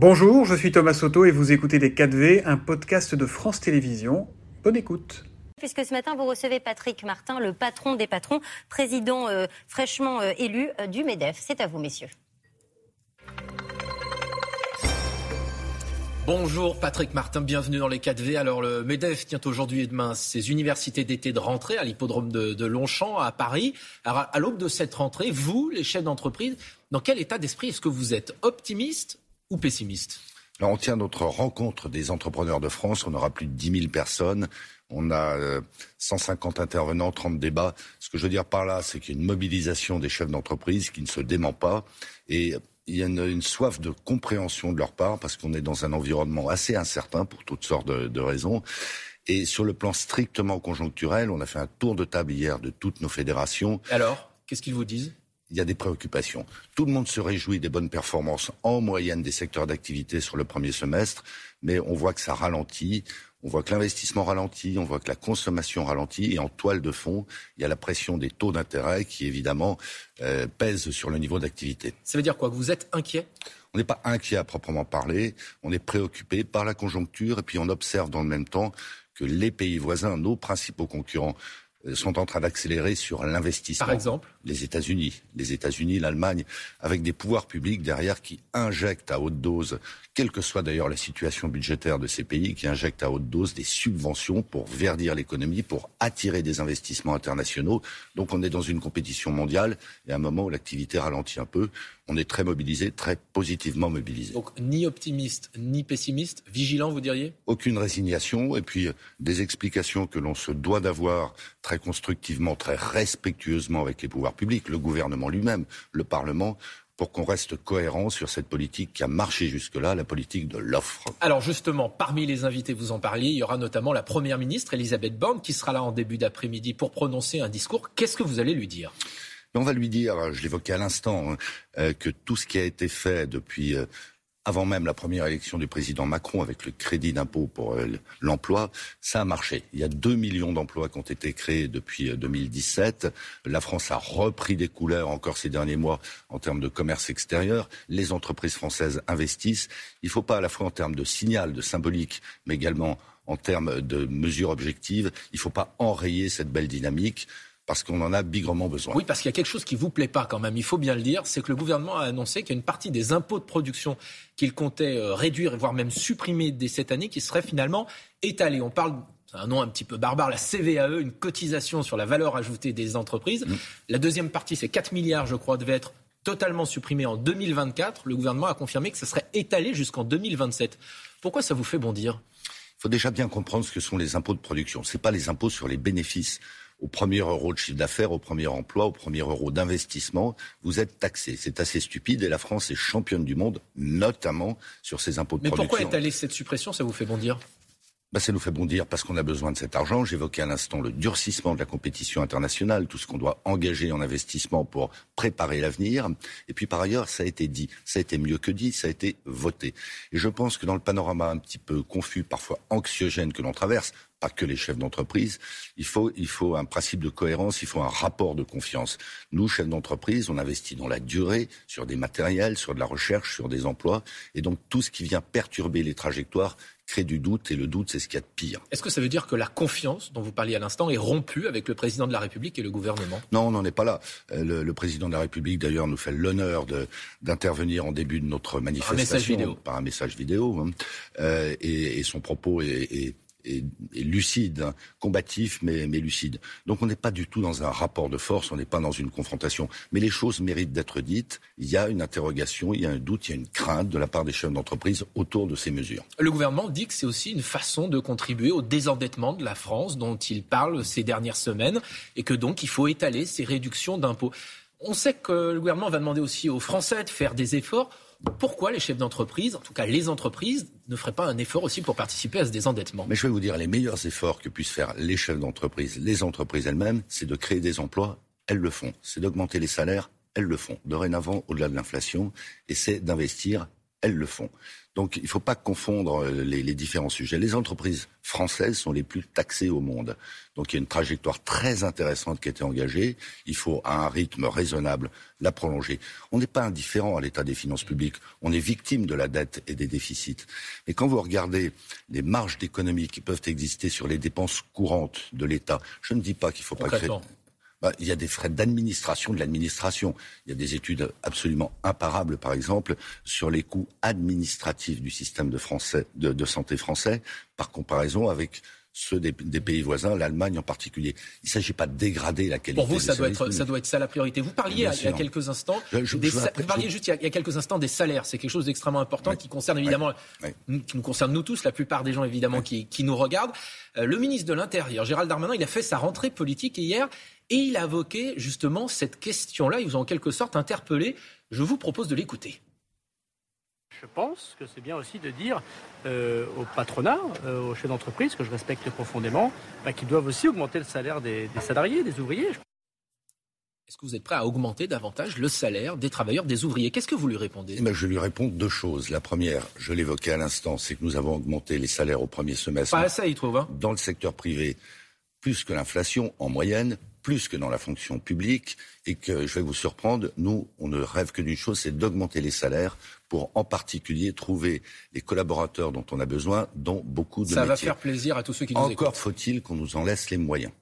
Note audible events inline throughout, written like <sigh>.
Bonjour, je suis Thomas Soto et vous écoutez Les 4V, un podcast de France Télévisions. Bonne écoute. Puisque ce matin, vous recevez Patrick Martin, le patron des patrons, président euh, fraîchement euh, élu euh, du MEDEF. C'est à vous, messieurs. Bonjour Patrick Martin, bienvenue dans les 4V. Alors le MEDEF tient aujourd'hui et demain ses universités d'été de rentrée à l'hippodrome de, Longchamp à Paris. Alors à l'aube de cette rentrée, vous, les chefs d'entreprise, dans quel état d'esprit est-ce que vous êtes? Optimiste ou pessimiste on tient notre rencontre des entrepreneurs de France. On aura plus de 10 000 personnes. On a 150 euh, intervenants, 30 débats. Ce que je veux dire par là, c'est qu'il y a une mobilisation des chefs d'entreprise qui ne se dément pas. Et il y a une, soif de compréhension de leur part parce qu'on est dans un environnement assez incertain pour toutes sortes de, de raisons. Et sur le plan strictement conjoncturel, on a fait un tour de table hier de toutes nos fédérations. Alors, qu'est-ce qu'ils vous disent? Il y a des préoccupations. Tout le monde se réjouit des bonnes performances en moyenne des secteurs d'activité sur le premier semestre, mais on voit que ça ralentit. On voit que l'investissement ralentit, on voit que la consommation ralentit, et en toile de fond, il y a la pression des taux d'intérêt qui, évidemment, euh, pèse sur le niveau d'activité. Ça veut dire quoi? Que vous êtes inquiet? On n'est pas inquiet à proprement parler, on est préoccupé par la conjoncture, et puis on observe dans le même temps que les pays voisins, nos principaux concurrents, sont en train d'accélérer sur l'investissement. Par exemple Les États-Unis. Les États-Unis, l'Allemagne, avec des pouvoirs publics derrière qui injectent à haute dose, quelle que soit d'ailleurs la situation budgétaire de ces pays, qui injectent à haute dose des subventions pour verdir l'économie, pour attirer des investissements internationaux. Donc on est dans une compétition mondiale et à un moment où l'activité ralentit un peu, on est très mobilisé, très positivement mobilisé. Donc ni optimiste, ni pessimiste, vigilant, vous diriez? Aucune résignation et puis euh, des explications que l'on se doit d'avoir très constructivement, très respectueusement avec les pouvoirs publics, le gouvernement lui-même, le Parlement, pour qu'on reste cohérent sur cette politique qui a marché jusque-là, la politique de l'offre. Alors justement, parmi les invités, vous en parliez, il y aura notamment la Première ministre, Elisabeth Borne, qui sera là en début d'après-midi pour prononcer un discours. Qu'est-ce que vous allez lui dire? On va lui dire, je l'évoquais à l'instant, hein, euh, que tout ce qui a été fait depuis euh, avant même la première élection du président Macron avec le crédit d'impôt pour euh, l'emploi, ça a marché. Il y a 2 millions d'emplois qui ont été créés depuis 2017. La France a repris des couleurs encore ces derniers mois en termes de commerce extérieur. Les entreprises françaises investissent. Il ne faut pas à la fois en termes de signal, de symbolique, mais également en termes de mesures objectives, il ne faut pas enrayer cette belle dynamique parce qu'on en a bigrement besoin. Oui, parce qu'il y a quelque chose qui vous plaît pas quand même, il faut bien le dire, c'est que le gouvernement a annoncé qu'il y a une partie des impôts de production qu'il comptait euh, réduire, voire même supprimer dès cette année, qui serait finalement étalée. On parle c'est un nom un petit peu barbare, la CVAE, une cotisation sur la valeur ajoutée des entreprises. Mm. La deuxième partie, c'est 4 milliards, je crois, devait être totalement supprimé en 2024. Le gouvernement a confirmé que ça serait étalé jusqu'en 2027. Pourquoi ça vous fait bondir? Il faut déjà bien comprendre ce que sont les impôts de production. Ce pas les impôts sur les bénéfices au premier euro de chiffre d'affaires, au premier emploi, au premier euro d'investissement, vous êtes taxé. C'est assez stupide et la France est championne du monde, notamment sur ces impôts de Mais production. Mais pourquoi étaler cette suppression? Ça vous fait bondir? Bah, ça nous fait bondir parce qu'on a besoin de cet argent. J'évoquais à l'instant le durcissement de la compétition internationale, tout ce qu'on doit engager en investissement pour préparer l'avenir. Et puis par ailleurs, ça a été dit, ça a été mieux que dit, ça a été voté. Et je pense que dans le panorama un petit peu confus, parfois anxiogène que l'on traverse, pas que les chefs d'entreprise. Il faut, il faut un principe de cohérence, il faut un rapport de confiance. Nous, chefs d'entreprise, on investit dans la durée, sur des matériels, sur de la recherche, sur des emplois. Et donc, tout ce qui vient perturber les trajectoires crée du doute, et le doute, c'est ce qu'il y a de pire. Est-ce que ça veut dire que la confiance dont vous parliez à l'instant est rompue avec le président de la République et le gouvernement? Non, on n'en est pas là. Euh, le, président de la République, d'ailleurs, nous fait l'honneur d'intervenir en début de notre manifestation. Par un message vidéo. Par un message vidéo. Hein. Euh, et, et, son propos est, est et, lucide, hein, combatif mais, mais lucide. Donc on n'est pas du tout dans un rapport de force, on n'est pas dans une confrontation. Mais les choses méritent d'être dites. Il y a une interrogation, il y a un doute, il y a une crainte de la part des chefs d'entreprise autour de ces mesures. Le gouvernement dit que c'est aussi une façon de contribuer au désendettement de la France dont il parle ces dernières semaines et que donc il faut étaler ces réductions d'impôts. On sait que le gouvernement va demander aussi aux Français de faire des efforts. Pourquoi les chefs d'entreprise, en tout cas les entreprises, ne feraient pas un effort aussi pour participer à ce désendettement? Mais je vais vous dire, les meilleurs efforts que puissent faire les chefs d'entreprise, les entreprises elles-mêmes, c'est de créer des emplois. Elles le font. C'est d'augmenter les salaires. Elles le font. Dorénavant, au-delà de l'inflation. Et c'est d'investir elles le font. Donc il ne faut pas confondre euh, les, les, différents sujets. Les entreprises françaises sont les plus taxées au monde. Donc il y a une trajectoire très intéressante qui a été engagée. Il faut, à un rythme raisonnable, la prolonger. On n'est pas indifférent à l'état des finances publiques. On est victime de la dette et des déficits. Mais quand vous regardez les marges d'économie qui peuvent exister sur les dépenses courantes de l'État, je ne dis pas qu'il ne faut pas créer... Bah, il y a des frais d'administration de l'administration. Il y a des études absolument imparables, par exemple, sur les coûts administratifs du système de, santé français, par comparaison avec ceux des, pays voisins, l'Allemagne en particulier. Il ne s'agit pas de dégrader la qualité. Pour vous, ça doit, être, ça doit être ça la priorité. Vous parliez il y a quelques instants, vous parliez juste il y, a, quelques instants des salaires. C'est quelque chose d'extrêmement important qui concerne évidemment, qui nous concerne nous tous, la plupart des gens évidemment qui, qui, nous regardent. Euh, le ministre de l'Intérieur, Gérald Darmanin, il a fait sa rentrée politique hier et il a évoqué justement cette question-là. Il vous a en quelque sorte interpellé. Je vous propose de l'écouter. Je pense que c'est bien aussi de dire euh, au patronat, euh, aux chefs d'entreprise, que je respecte profondément, bah, qu'ils doivent aussi augmenter le salaire des, salariés, des ouvriers. Est-ce que vous êtes prêt à augmenter davantage le salaire des travailleurs, des ouvriers? Qu'est-ce que vous lui répondez? Eh ben, Je lui réponds deux choses. La première, je l'évoquais à l'instant, c'est que nous avons augmenté les salaires au premier semestre. Pas il trouve. Hein? dans le secteur privé, plus que l'inflation en moyenne, plus que dans la fonction publique, et que je vais vous surprendre, nous, on ne rêve que d'une chose, c'est d'augmenter les salaires pour en particulier trouver les collaborateurs dont on a besoin dans beaucoup de Ça métiers. Ça va faire plaisir à tous ceux qui nous Encore faut-il qu'on nous en laisse les moyens.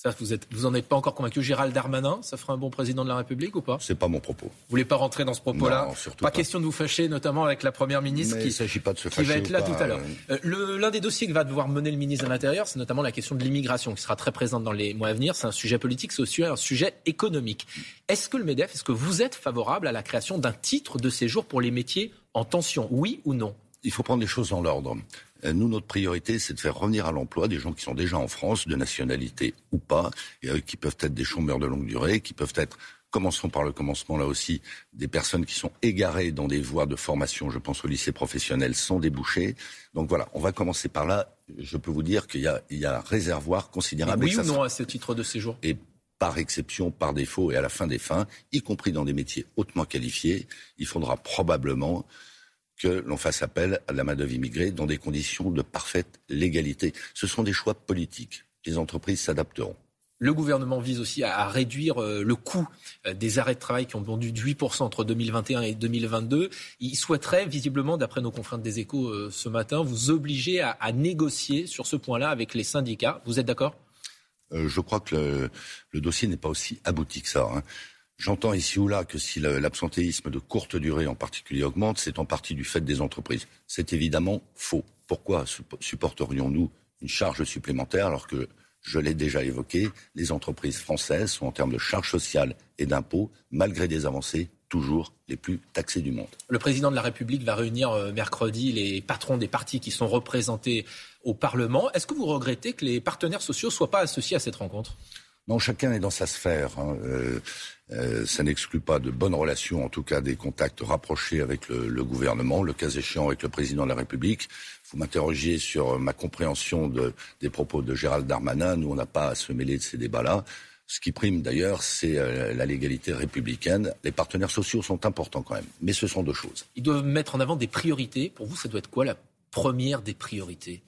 Ça, vous, êtes, vous en êtes pas encore convaincu. Gérald Darmanin, ça ferait un bon président de la République ou pas? C'est pas mon propos. Vous voulez pas rentrer dans ce propos-là? Pas, pas, question de vous fâcher, notamment avec la première ministre qui, s'agit pas de se qui va être là tout à l'heure. Euh. Euh, l'un des dossiers que va devoir mener le ministre de l'Intérieur, c'est notamment la question de l'immigration, qui sera très présente dans les mois à venir. C'est un sujet politique, c'est aussi un sujet économique. Est-ce que le Medef, est-ce que vous êtes favorable à la création d'un titre de séjour pour les métiers en tension, oui ou non? Il faut prendre les choses dans l'ordre. Euh, nous, notre priorité, c'est de faire revenir à l'emploi des gens qui sont déjà en France, de nationalité ou pas, et euh, qui peuvent être des chômeurs de longue durée, qui peuvent être Commençons par le commencement là aussi, des personnes qui sont égarées dans des voies de formation, je pense au lycée professionnel, sans déboucher. Donc voilà, on va commencer par là. Je peux vous dire qu'il y a, il y a un réservoir considérable. oui ou non à ce titre de séjour? Et par exception, par défaut et à la fin des fins, y compris dans des métiers hautement qualifiés, il faudra probablement que l'on fasse appel à la main-d'œuvre immigrée dans des conditions de parfaite légalité. Ce sont des choix politiques. Les entreprises s'adapteront. Le gouvernement vise aussi à, réduire euh, le coût euh, des arrêts de travail qui ont bondu de 8% entre 2021 et 2022. Il souhaiterait, visiblement, d'après nos confrères des échos euh, ce matin, vous obliger à, négocier sur ce point-là avec les syndicats. Vous êtes d'accord? Je crois que le, dossier n'est pas aussi abouti que ça. Hein. J'entends ici ou là que si l'absentéisme de courte durée en particulier augmente, c'est en partie du fait des entreprises. C'est évidemment faux. Pourquoi supporterions-nous une charge supplémentaire alors que, je l'ai déjà évoqué, les entreprises françaises sont en termes de charges sociales et d'impôts, malgré des avancées, toujours les plus taxées du monde. Le président de la République va réunir euh, mercredi les patrons des partis qui sont représentés au Parlement. Est-ce que vous regrettez que les partenaires sociaux ne soient pas associés à cette rencontre? Non, chacun est dans sa sphère. Hein. Euh, euh, ça n'exclut pas de bonnes relations, en tout cas des contacts rapprochés avec le, gouvernement, le cas échéant avec le président de la République. Vous m'interrogiez sur ma compréhension des propos de Gérald Darmanin. Nous, on n'a pas à se mêler de ces débats-là. Ce qui prime d'ailleurs, c'est euh, la légalité républicaine. Les partenaires sociaux sont importants quand même, mais ce sont deux choses. Ils doivent mettre en avant des priorités. Pour vous, ça doit être quoi la première des priorités?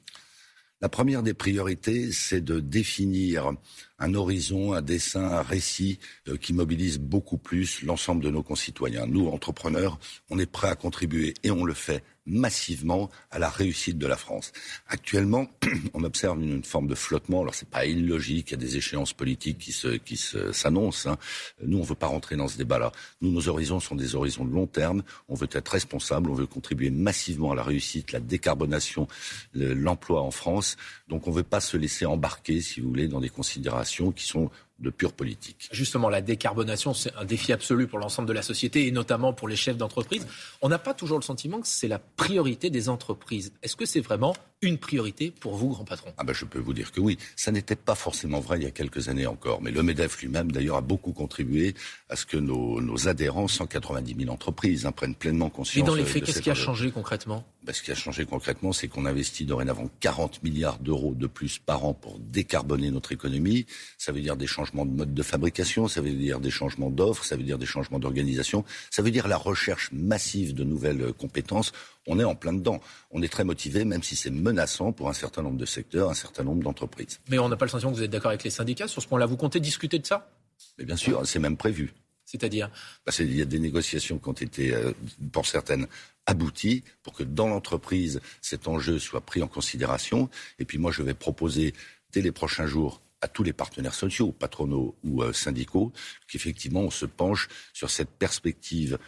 La première des priorités, c'est de définir un horizon, un dessin, un récit euh, qui mobilise beaucoup plus l'ensemble de nos concitoyens. Nous, entrepreneurs, on est prêts à contribuer et on le fait massivement à la réussite de la France. Actuellement, <clears throat> on observe une, forme de flottement. Alors c'est pas illogique, il y a des échéances politiques qui se qui s'annoncent. Hein. Nous, on veut pas rentrer dans ce débat-là. Nous, nos horizons sont des horizons de long terme. On veut être responsable, on veut contribuer massivement à la réussite, la décarbonation, l'emploi en France. Donc on veut pas se laisser embarquer, si vous voulez, dans des considérations qui sont de pure politique. Justement, la décarbonation, c'est un défi absolu pour l'ensemble de la société et notamment pour les chefs d'entreprise. On n'a pas toujours le sentiment que c'est la priorité des entreprises. Est-ce que c'est vraiment une priorité pour vous, grand patron? Ah ben, Je peux vous dire que oui. Ça n'était pas forcément vrai il y a quelques années encore. Mais le MEDEF lui-même, d'ailleurs, a beaucoup contribué à ce que nos, adhérents, 190 000 entreprises, hein, prennent pleinement conscience. Et dans les faits, qu'est-ce qui a changé concrètement? Ben, Ce qui a changé concrètement, c'est qu'on investit dorénavant 40 milliards d'euros de plus par an pour décarboner notre économie. Ça veut dire des changements changements de mode de fabrication, ça veut dire des changements d'offres, ça veut dire des changements d'organisation, ça veut dire la recherche massive de nouvelles compétences. On est en plein dedans. On est très motivé, même si c'est menaçant pour un certain nombre de secteurs, un certain nombre d'entreprises. Mais on n'a pas le sentiment que vous êtes d'accord avec les syndicats sur ce point-là. Vous comptez discuter de ça? Mais bien sûr, c'est même prévu. C'est-à-dire qu'il y a des négociations qui ont été, euh, pour certaines, abouties pour que dans l'entreprise, cet enjeu soit pris en considération. Et puis moi, je vais proposer dès les prochains jours à tous les partenaires sociaux, patronaux ou euh, syndicaux, qu'effectivement on se penche sur cette perspective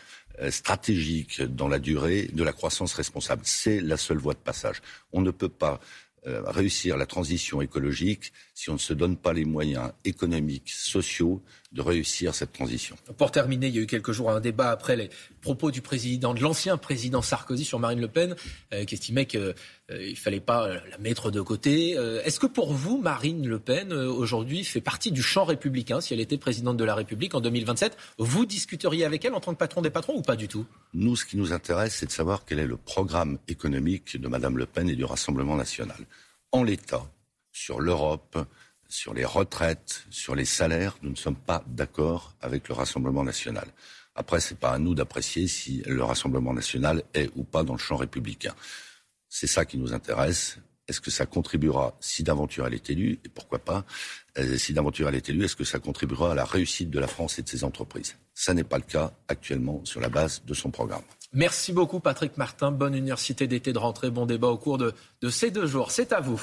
euh, stratégique dans la durée de la croissance responsable. C'est la seule voie de passage. On ne peut pas réussir la transition écologique si on ne se donne pas les moyens économiques, sociaux de réussir cette transition. Pour terminer, il y a eu quelques jours un débat après les propos du président, de l'ancien président Sarkozy sur Marine Le Pen, euh, qui estimait qu'il euh, ne fallait pas la mettre de côté. Est-ce que pour vous, Marine Le Pen, aujourd'hui, fait partie du champ républicain Si elle était présidente de la République en 2027, vous discuteriez avec elle en tant que patron des patrons ou pas du tout? Nous, ce qui nous intéresse, c'est de savoir quel est le programme économique de Madame Le Pen et du Rassemblement national en l'état sur l'Europe, sur les retraites, sur les salaires, nous ne sommes pas d'accord avec le Rassemblement national. Après, ce n'est pas à nous d'apprécier si le Rassemblement national est ou pas dans le champ républicain. C'est ça qui nous intéresse. Est-ce que ça contribuera, si d'aventure elle est élue, et pourquoi pas, euh, si d'aventure elle est élue, est-ce que ça contribuera à la réussite de la France et de ses entreprises? Ça n'est pas le cas actuellement sur la base de son programme. Merci beaucoup Patrick Martin. Bonne université d'été de rentrée. Bon débat au cours de, de ces deux jours. C'est à vous.